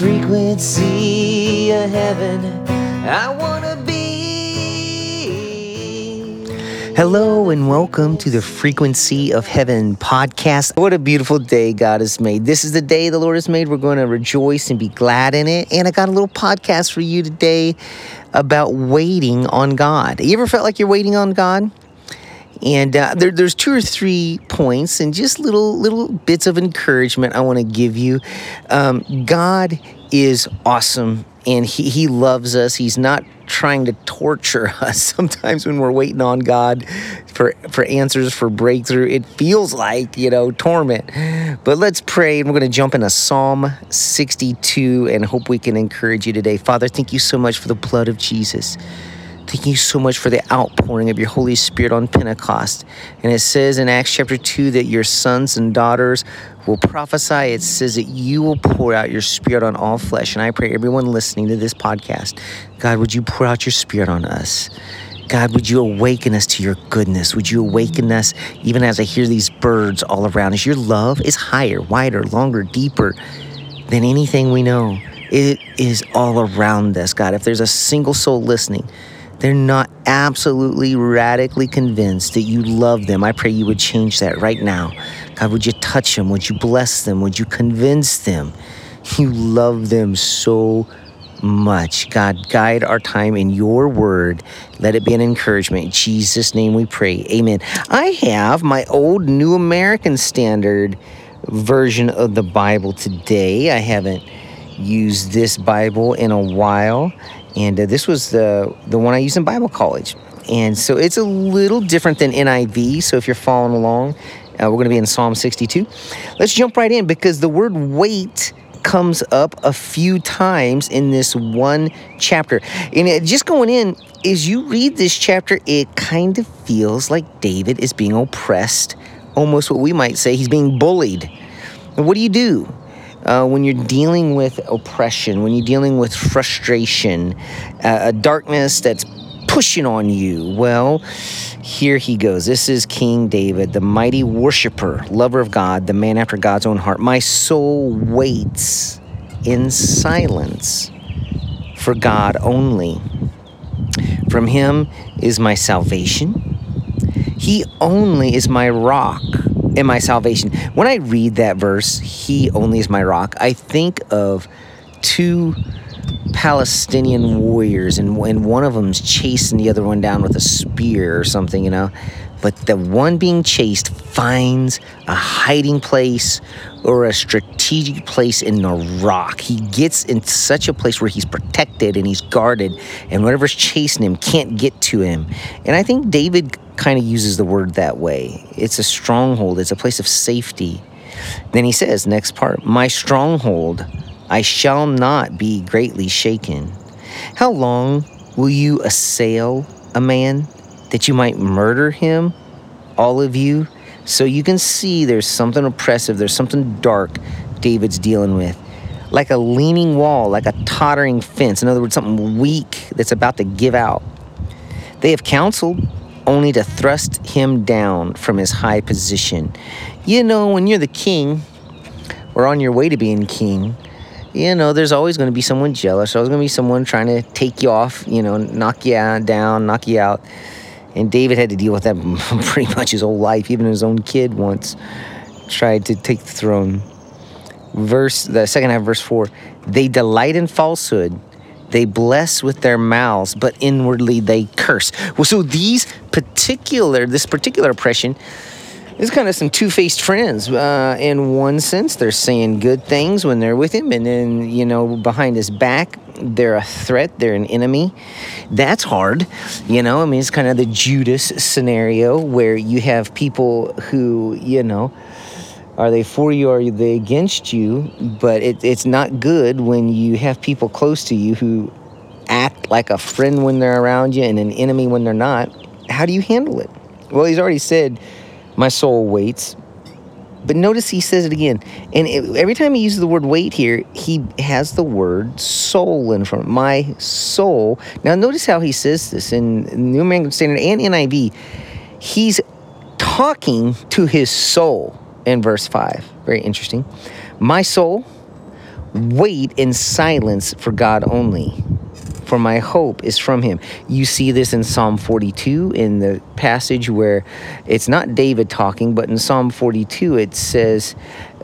frequency of heaven. I wanna be. Hello and welcome to the Frequency of Heaven podcast. What a beautiful day God has made. This is the day the Lord has made. We're going to rejoice and be glad in it. And I got a little podcast for you today about waiting on God. You ever felt like you're waiting on God? And uh, there, there's two or three points and just little little bits of encouragement I want to give you. Um, God is awesome and he, he loves us. He's not trying to torture us. Sometimes when we're waiting on God for, for answers, for breakthrough, it feels like, you know, torment. But let's pray, and we're going to jump into Psalm 62 and hope we can encourage you today. Father, thank you so much for the blood of Jesus. Thank you so much for the outpouring of your Holy Spirit on Pentecost. And it says in Acts chapter 2 that your sons and daughters will prophesy. It says that you will pour out your Spirit on all flesh. And I pray everyone listening to this podcast, God, would you pour out your Spirit on us? God, would you awaken us to your goodness? Would you awaken us even as I hear these birds all around us? Your love is higher, wider, longer, deeper than anything we know. It is all around us, God. If there's a single soul listening, they're not absolutely radically convinced that you love them, I pray you would change that right now. God, would you touch them? Would you bless them? Would you convince them you love them so much? God, guide our time in your word. Let it be an encouragement. In Jesus' name we pray. Amen. I have my old New American Standard version of the Bible today. I haven't used this Bible in a while and uh, this was the the one I used in Bible college. And so it's a little different than NIV. So if you're following along, uh, we're going to be in Psalm 62. Let's jump right in because the word wait comes up a few times in this one chapter. And it, just going in, as you read this chapter, it kind of feels like David is being oppressed, almost what we might say he's being bullied. What do you do? Uh, when you're dealing with oppression, when you're dealing with frustration, uh, a darkness that's pushing on you, well, here he goes. This is King David, the mighty worshiper, lover of God, the man after God's own heart. My soul waits in silence for God only. From him is my salvation. He only is my rock in my salvation. When I read that verse, He only is my rock, I think of two Palestinian warriors, and, and one of them's chasing the other one down with a spear or something, you know. But the one being chased finds a hiding place or a strategic place in the rock. He gets in such a place where he's protected and he's guarded, and whatever's chasing him can't get to him. And I think David kind of uses the word that way. It's a stronghold, it's a place of safety. Then he says, next part, my stronghold, I shall not be greatly shaken. How long will you assail a man that you might murder him, all of you? So you can see there's something oppressive, there's something dark David's dealing with. Like a leaning wall, like a tottering fence. In other words, something weak that's about to give out. They have counseled only to thrust him down from his high position. You know, when you're the king, or on your way to being king, you know, there's always going to be someone jealous. There's always going to be someone trying to take you off, you know, knock you down, knock you out. And David had to deal with that pretty much his whole life. Even his own kid once tried to take the throne. Verse, the second half, verse four. They delight in falsehood they bless with their mouths, but inwardly they curse. Well, so these particular, this particular oppression is kind of some two-faced friends. Uh, in one sense, they're saying good things when they're with him, and then you know behind his back, they're a threat. They're an enemy. That's hard, you know. I mean, it's kind of the Judas scenario where you have people who you know are they for you or are they against you? But it, it's not good when you have people close to you who act like a friend when they're around you and an enemy when they're not. How do you handle it? Well, he's already said, My soul waits. But notice he says it again. And it, every time he uses the word wait here, he has the word soul in front. My soul. Now, notice how he says this in New American Standard and NIV. He's talking to his soul in verse 5. Very interesting. My soul, Wait in silence for God only for my hope is from him. You see this in Psalm 42 in the passage where it's not David talking, but in Psalm 42 it says,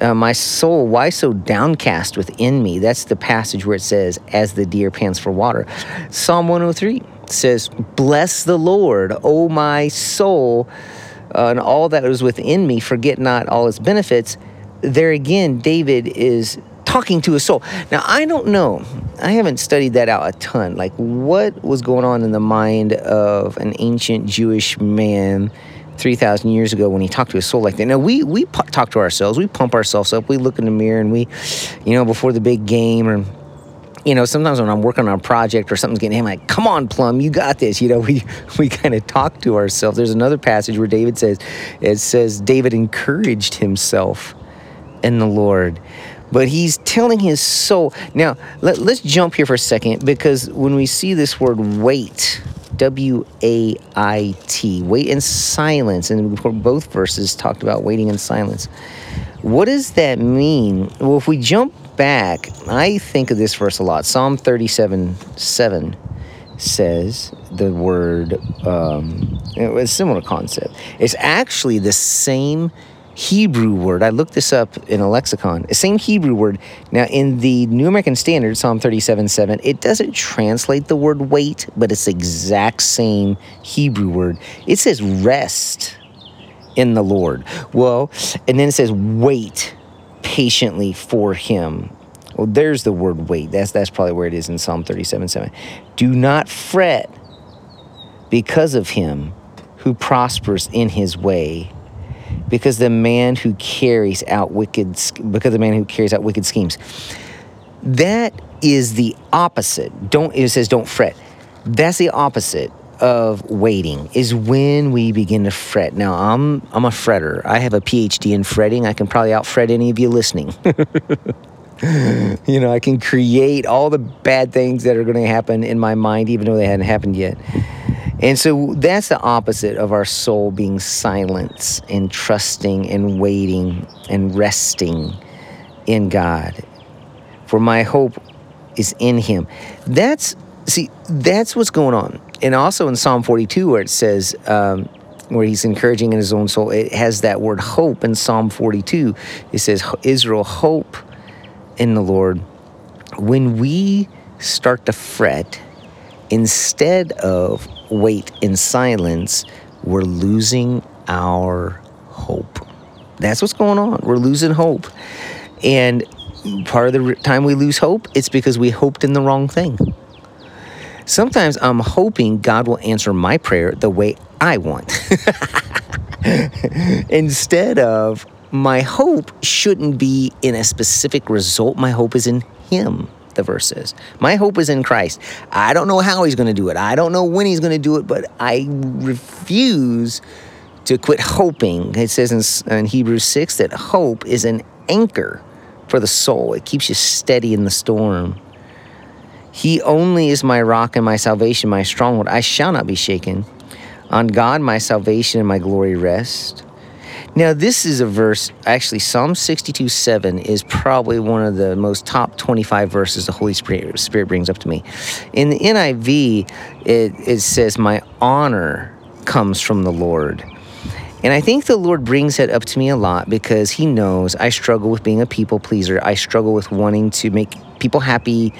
uh, My soul, why so downcast within me? That's the passage where it says, As the deer pants for water. Psalm 103 says, Bless the Lord, O my soul, uh, and all that is within me, forget not all its benefits. There again, David is talking to his soul. Now, I don't know. I haven't studied that out a ton. Like, what was going on in the mind of an ancient Jewish man 3,000 years ago when he talked to his soul like that? Now, we, we talk to ourselves, we pump ourselves up, we look in the mirror, and we, you know, before the big game or you know, sometimes when I'm working on a project or something's getting, I'm like, come on, Plum, you got this. You know, we, we kind of talk to ourselves. There's another passage where David says, it says, David encouraged himself in the Lord but he's telling his soul. Now, let, us jump here for a second because when we see this word wait, W A I T, wait in silence, and both verses talked about waiting in silence. What does that mean? Well, if we jump back, I think of this verse a lot. Psalm 37 7 says the word, um, a similar concept. It's actually the same Hebrew word. I looked this up in a lexicon. Same Hebrew word. Now, in the New American Standard, Psalm 37 7, it doesn't translate the word wait, but it's the exact same Hebrew word. It says rest in the Lord. Well, and then it says wait patiently for him. Well, there's the word wait. That's that's probably where it is in Psalm 37 7. Do not fret because of him who prospers in his way because the man who carries out wicked because the man who carries out wicked schemes that is the opposite don't it says don't fret that's the opposite of waiting is when we begin to fret. Now i'm i'm a fretter. I have a phd in fretting. I can probably out fret any of you listening. You know i can create all the bad things that are going to happen in my mind even though they hadn't happened yet. And so that's the opposite of our soul being silent and trusting and waiting and resting in God. For my hope is in Him. That's, see, that's what's going on. And also in Psalm 42, where it says, um, where he's encouraging in his own soul, it has that word hope in Psalm 42. It says, Israel, hope in the Lord. When we start to fret, instead of wait in silence, we're losing our hope. That's what's going on. We're losing hope. And part of the time we lose hope, it's because we hoped in the wrong thing. Sometimes I'm hoping God will answer my prayer the way I want. Instead of my hope shouldn't be in a specific result, my hope is in Him the verse says. My hope is in Christ. I don't know how he's going to do it. I don't know when he's going to do it, but I refuse to quit hoping. It says in, in Hebrews 6 that hope is an anchor for the soul, it keeps you steady in the storm. He only is my rock and my salvation, my stronghold. I shall not be shaken. On God, my salvation and my glory rest. Now, this is a verse, actually, Psalm 62 7 is probably one of the most top 25 verses the Holy Spirit, brings up to me. In the NIV, it, it says, My honor comes from the Lord. And I think the Lord brings that up to me a lot because He knows I struggle with being a people pleaser. I struggle with wanting to make people happy,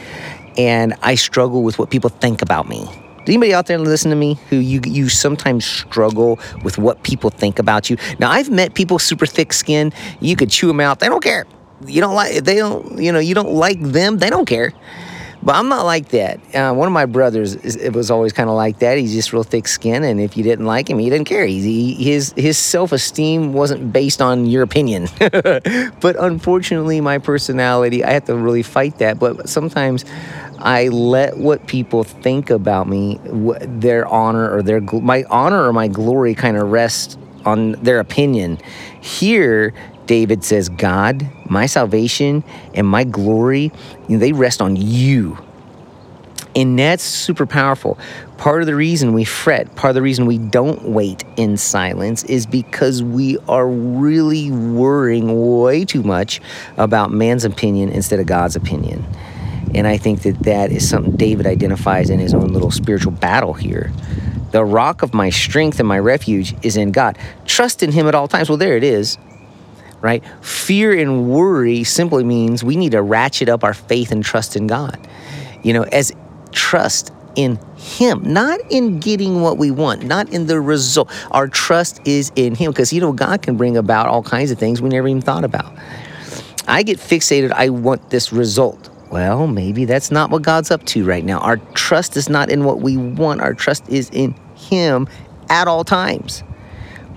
and I struggle with what people think about me anybody out there listen to me who you you sometimes struggle with what people think about you? Now I've met people super thick skin. You could chew them out. They don't care. You don't like they don't you know you don't like them. They don't care. But I'm not like that. Uh, one of my brothers is, it was always kind of like that. He's just real thick skin, and if you didn't like him, he didn't care. He, his his self esteem wasn't based on your opinion. but unfortunately, my personality, I have to really fight that. But sometimes I let what people think about me, their honor or their my honor or my glory, kind of rest on their opinion. Here, David says, God, my salvation and my glory, they rest on you. And that's super powerful. Part of the reason we fret, part of the reason we don't wait in silence is because we are really worrying way too much about man's opinion instead of God's opinion. And I think that that is something David identifies in his own little spiritual battle here. The rock of my strength and my refuge is in God. Trust in Him at all times. Well, there it is, right? Fear and worry simply means we need to ratchet up our faith and trust in God. You know, as trust in Him, not in getting what we want, not in the result. Our trust is in Him because, you know, God can bring about all kinds of things we never even thought about. I get fixated, I want this result. Well, maybe that's not what God's up to right now. Our trust is not in what we want, our trust is in Him at all times.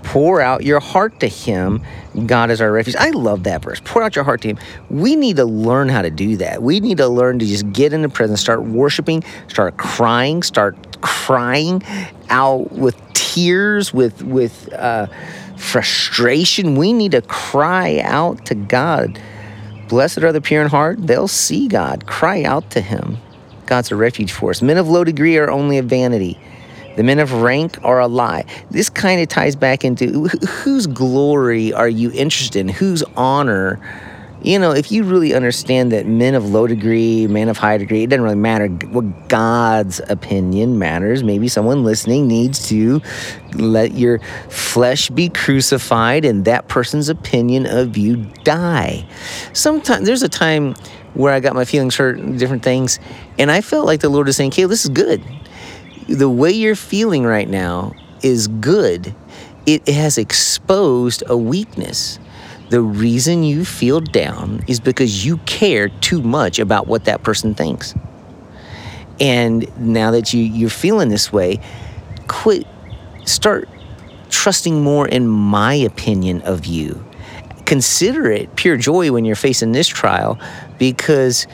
Pour out your heart to Him. God is our refuge. I love that verse. Pour out your heart to Him. We need to learn how to do that. We need to learn to just get in the presence, start worshiping, start crying, start crying out with tears, with with uh, frustration. We need to cry out to God. Blessed are the pure in heart; they'll see God. Cry out to Him. God's a refuge for us. Men of low degree are only a vanity. The men of rank are a lie. This kind of ties back into whose glory are you interested in? Whose honor? You know, if you really understand that men of low degree, men of high degree, it doesn't really matter what God's opinion matters. Maybe someone listening needs to let your flesh be crucified and that person's opinion of you die. Sometimes there's a time where I got my feelings hurt, different things, and I felt like the Lord is saying, "Okay, this is good the way you're feeling right now is good. It has exposed a weakness. The reason you feel down is because you care too much about what that person thinks. And now that you, you're feeling this way, quit, start trusting more in my opinion of you. Consider it pure joy when you're facing this trial because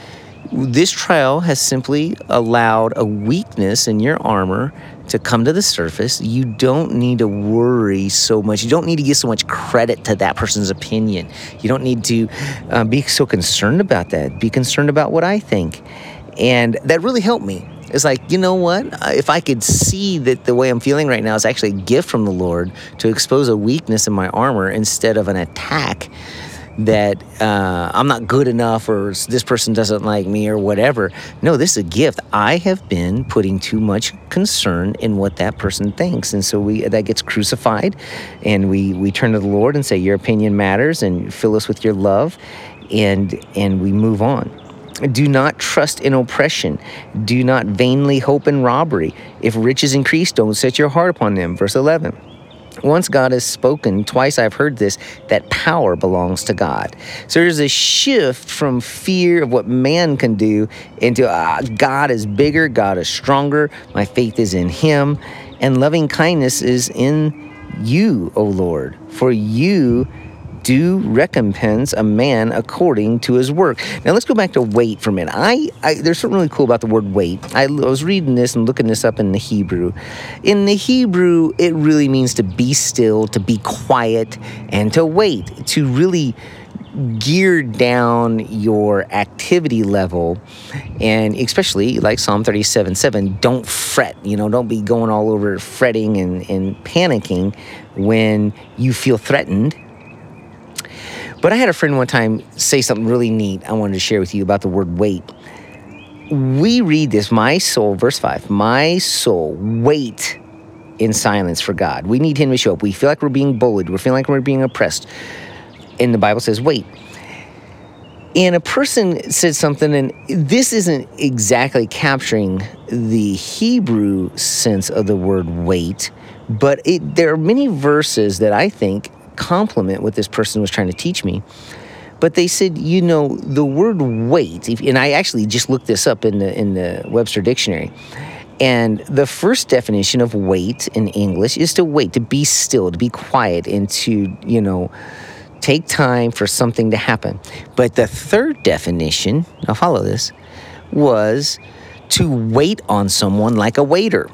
this trial has simply allowed a weakness in your armor to come to the surface. You don't need to worry so much. You don't need to give so much credit to that person's opinion. You don't need to uh, be so concerned about that. Be concerned about what I think. And that really helped me. It's like, you know what? If I could see that the way I'm feeling right now is actually a gift from the Lord to expose a weakness in my armor instead of an attack, that uh, I'm not good enough or this person doesn't like me or whatever. No, this is a gift. I have been putting too much concern in what that person thinks, and so we that gets crucified, and we we turn to the Lord and say, "Your opinion matters," and fill us with your love, and and we move on. Do not trust in oppression. Do not vainly hope in robbery. If riches increase, don't set your heart upon them. Verse 11. Once God has spoken, twice I've heard this, that power belongs to God. So there's a shift from fear of what man can do into uh, God is bigger, God is stronger, my faith is in Him, and loving kindness is in you, O Lord. For you do recompense a man according to his work. Now let's go back to wait for a minute. I, I there's something really cool about the word wait. I, I was reading this and looking this up in the Hebrew. In the Hebrew, it really means to be still, to be quiet, and to wait, to really gear down your activity level and especially like psalm 37 7 don't fret you know don't be going all over fretting and, and panicking when you feel threatened but I had a friend one time say something really neat I wanted to share with you about the word wait. We read this, my soul, verse 5, my soul, wait in silence for God. We need Him to show up. We feel like we're being bullied, we're feeling like we're being oppressed. And the Bible says, wait. And a person said something, and this isn't exactly capturing the Hebrew sense of the word wait, but it, there are many verses that I think complement what this person was trying to teach me. But they said, you know, the word wait, and I actually just looked this up in the in the Webster dictionary. And the first definition of wait in English is to wait, to be still, to be quiet, and to, you know, take time for something to happen. But the third definition, I'll follow this, was to wait on someone like a waiter.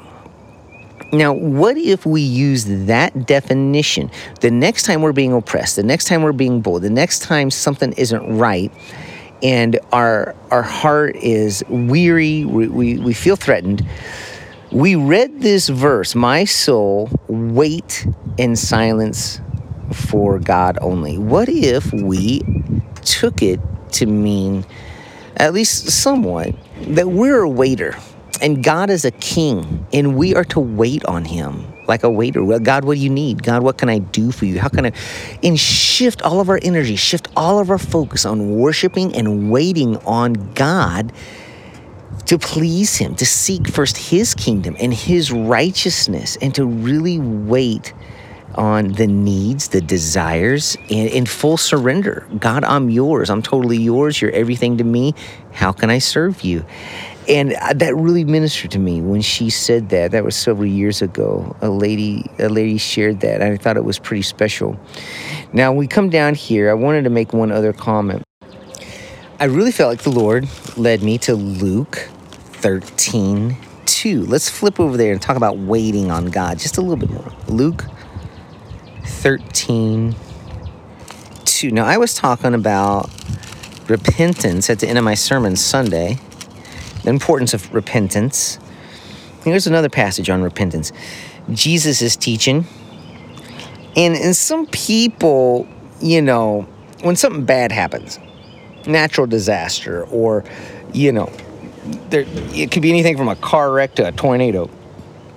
Now, what if we use that definition the next time we're being oppressed, the next time we're being bullied, the next time something isn't right, and our our heart is weary, we, we, we feel threatened, we read this verse, My soul, wait in silence for God only. What if we took it to mean, at least somewhat, that we're a waiter and God is a king and we are to wait on him? like a waiter. God, what do you need? God, what can I do for you? How can I? And shift all of our energy, shift all of our focus on worshiping and waiting on God to please Him, to seek first His kingdom and His righteousness, and to really wait on the needs, the desires, and in full surrender. God, I'm yours. I'm totally yours. You're everything to me. How can I serve you? And uh, that really ministered to me when she said that. That was several years ago. A lady, a lady shared that, and I thought it was pretty special. Now we come down here. I wanted to make one other comment. I really felt like the Lord led me to Luke 13 2. Let's flip over there and talk about waiting on God just a little bit more. Luke 13 2. Now, I was talking about repentance at the end of my sermon Sunday, the importance of repentance. Here's another passage on repentance. Jesus is teaching, and, and some people, you know, when something bad happens, natural disaster, or, you know, there, it could be anything from a car wreck to a tornado.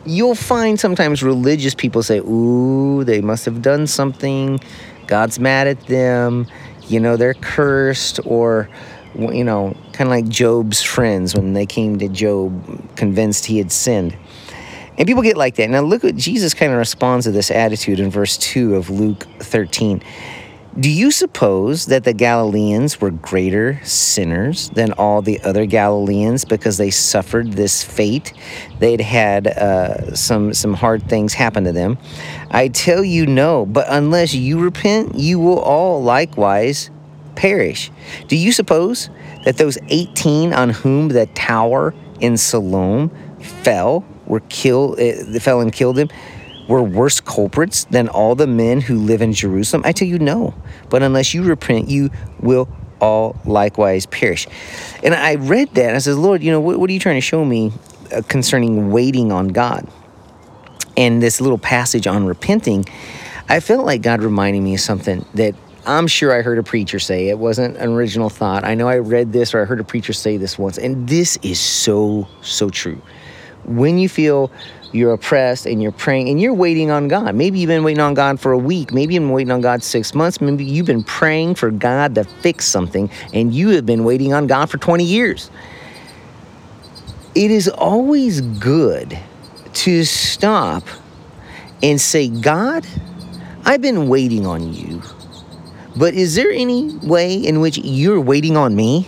You'll find sometimes religious people say, Ooh, they must have done something. God's mad at them. You know, they're cursed. Or, you know, kind of like Job's friends when they came to Job convinced he had sinned. And people get like that. Now, look what Jesus kind of responds to this attitude in verse 2 of Luke 13. Do you suppose that the Galileans were greater sinners than all the other Galileans because they suffered this fate? They'd had uh, some some hard things happen to them. I tell you, no. But unless you repent, you will all likewise perish. Do you suppose that those eighteen on whom the tower in Siloam fell were killed? Uh, fell and killed him? were worse culprits than all the men who live in Jerusalem? I tell you, no. But unless you repent, you will all likewise perish. And I read that and I said, Lord, you know, what, what are you trying to show me uh, concerning waiting on God? And this little passage on repenting, I felt like God reminding me of something that I'm sure I heard a preacher say. It wasn't an original thought. I know I read this or I heard a preacher say this once. And this is so, so true. When you feel you're oppressed and you're praying and you're waiting on God. Maybe you've been waiting on God for a week. Maybe you've been waiting on God six months. Maybe you've been praying for God to fix something and you have been waiting on God for 20 years. It is always good to stop and say, God, I've been waiting on you, but is there any way in which you're waiting on me?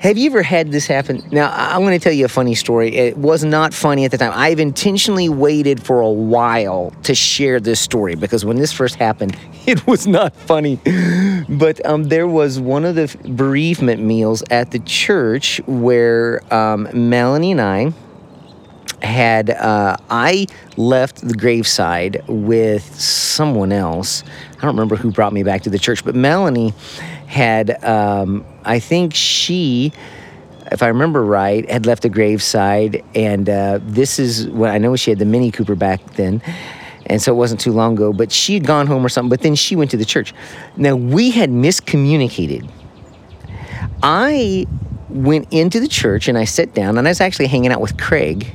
Have you ever had this happen? Now, I'm going to tell you a funny story. It was not funny at the time. I've intentionally waited for a while to share this story because when this first happened, it was not funny. But um, there was one of the bereavement meals at the church where um, Melanie and I had, uh, I left the graveside with someone else. I don't remember who brought me back to the church, but Melanie had, um, I think she, if I remember right, had left the graveside. And uh, this is when I know she had the Mini Cooper back then. And so it wasn't too long ago, but she had gone home or something, but then she went to the church. Now we had miscommunicated. I went into the church and I sat down and I was actually hanging out with Craig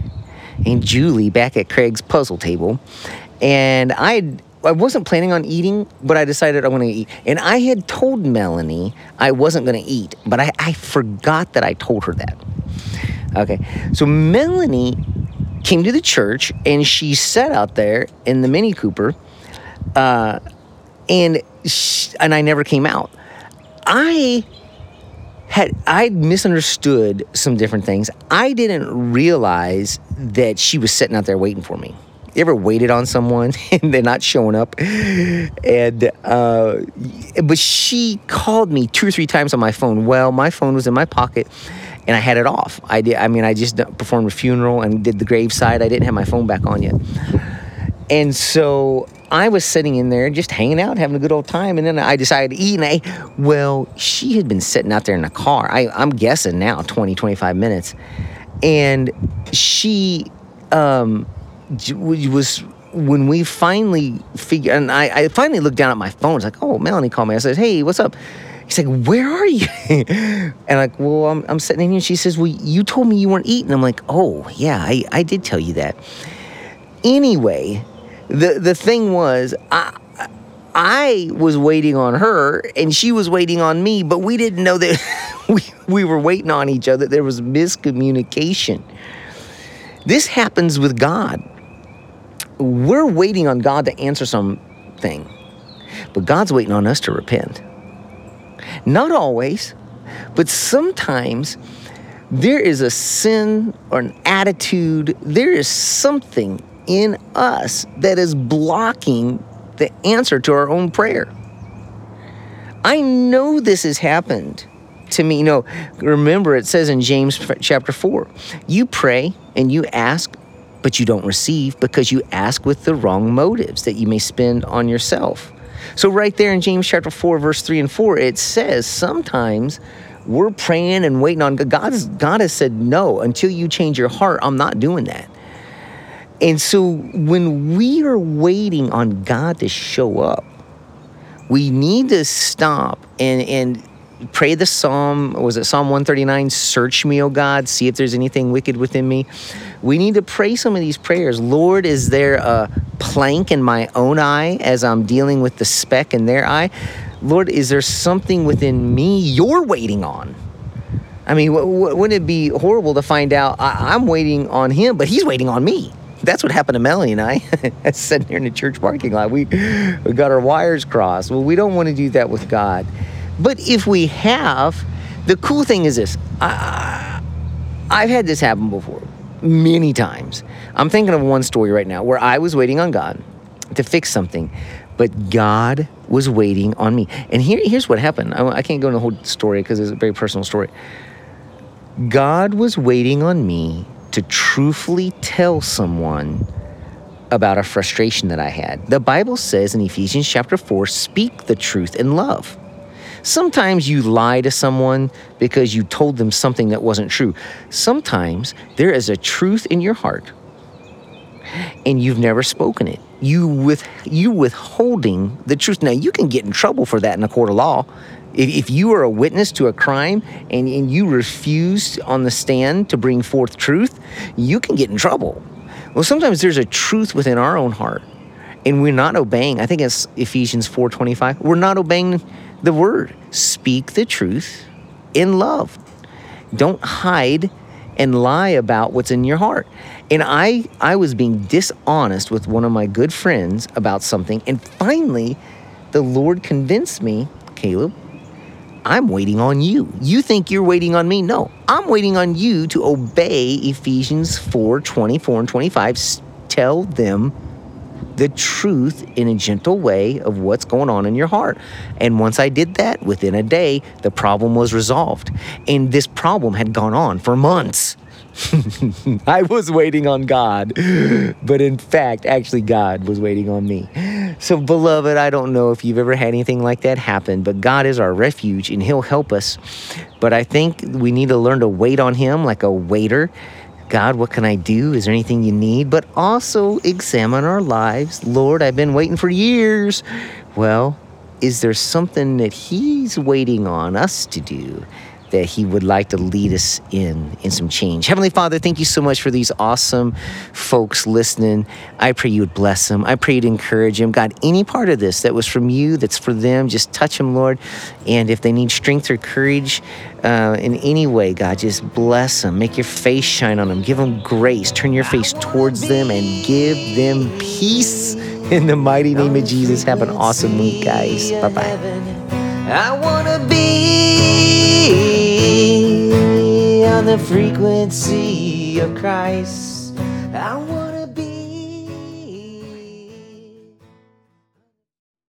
and Julie back at Craig's puzzle table. And I I wasn't planning on eating, but I decided I want to eat. And I had told Melanie I wasn't going to eat, but I, I forgot that I told her that. Okay, so Melanie came to the church and she sat out there in the Mini Cooper, uh, and she, and I never came out. I had I misunderstood some different things. I didn't realize that she was sitting out there waiting for me. You ever waited on someone and they're not showing up? And uh, but she called me two or three times on my phone. Well, my phone was in my pocket and I had it off. I did. I mean, I just performed a funeral and did the graveside. I didn't have my phone back on yet. And so I was sitting in there just hanging out, having a good old time. And then I decided to eat. And I, well, she had been sitting out there in the car. I, I'm guessing now 20, 25 minutes. And she um, was when we finally figured, and I, I, finally looked down at my phone. It's like, oh, Melanie called me. I said, hey, what's up? He's like, where are you? and like, well, I'm, I'm sitting in here. She says, well, you told me you weren't eating. I'm like, oh, yeah, I, I did tell you that. Anyway, the the thing was, I, I was waiting on her and she was waiting on me, but we didn't know that we, we were waiting on each other. There was miscommunication. This happens with God. We're waiting on God to answer something, but God's waiting on us to repent. Not always, but sometimes there is a sin or an attitude, there is something in us that is blocking the answer to our own prayer. I know this has happened to me. You know, remember it says in James chapter 4 you pray and you ask, but you don't receive because you ask with the wrong motives that you may spend on yourself. So, right there in James chapter 4, verse 3 and 4, it says sometimes we're praying and waiting on God. God has said, No, until you change your heart, I'm not doing that. And so, when we are waiting on God to show up, we need to stop and, and pray the psalm was it psalm 139 search me o god see if there's anything wicked within me. We need to pray some of these prayers. Lord is there a plank in my own eye as i'm dealing with the speck in their eye? Lord is there something within me you're waiting on? I mean wouldn't it be horrible to find out I- i'm waiting on him but he's waiting on me that's what happened to Melanie and I. sitting here in the church parking lot. We, we got our wires crossed. Well, we don't want to do that with God. But if we have, the cool thing is this I, I've had this happen before many times. I'm thinking of one story right now where I was waiting on God to fix something, but God was waiting on me. And here, here's what happened. I, I can't go into the whole story because it's a very personal story. God was waiting on me to truthfully tell someone about a frustration that I had. The Bible says in Ephesians chapter 4 speak the truth in love. Sometimes you lie to someone because you told them something that wasn't true. Sometimes there is a truth in your heart and you've never spoken it. You with you withholding the truth. Now you can get in trouble for that in a court of law. If, if you are a witness to a crime and, and you refuse on the stand to bring forth truth, you can get in trouble. Well, sometimes there's a truth within our own heart and we're not obeying. I think it's Ephesians 4:25. We're not obeying the word. Speak the truth in love. Don't hide and lie about what's in your heart. And I I was being dishonest with one of my good friends about something and finally the Lord convinced me, Caleb, I'm waiting on you. You think you're waiting on me? No. I'm waiting on you to obey Ephesians 4, 24 and 25. Tell them the truth in a gentle way of what's going on in your heart. And once I did that, within a day, the problem was resolved. And this problem had gone on for months. I was waiting on God, but in fact, actually, God was waiting on me. So, beloved, I don't know if you've ever had anything like that happen, but God is our refuge and He'll help us. But I think we need to learn to wait on Him like a waiter God, what can I do? Is there anything you need? But also examine our lives. Lord, I've been waiting for years. Well, is there something that He's waiting on us to do? That He would like to lead us in in some change. Heavenly Father, thank you so much for these awesome folks listening. I pray you would bless them. I pray you'd encourage them. God, any part of this that was from you, that's for them, just touch them, Lord. And if they need strength or courage uh, in any way, God, just bless them. Make your face shine on them. Give them grace. Turn your face towards them and give them peace. In the mighty name of Jesus, have an awesome week, guys. Bye bye. I wanna be on the frequency of Christ.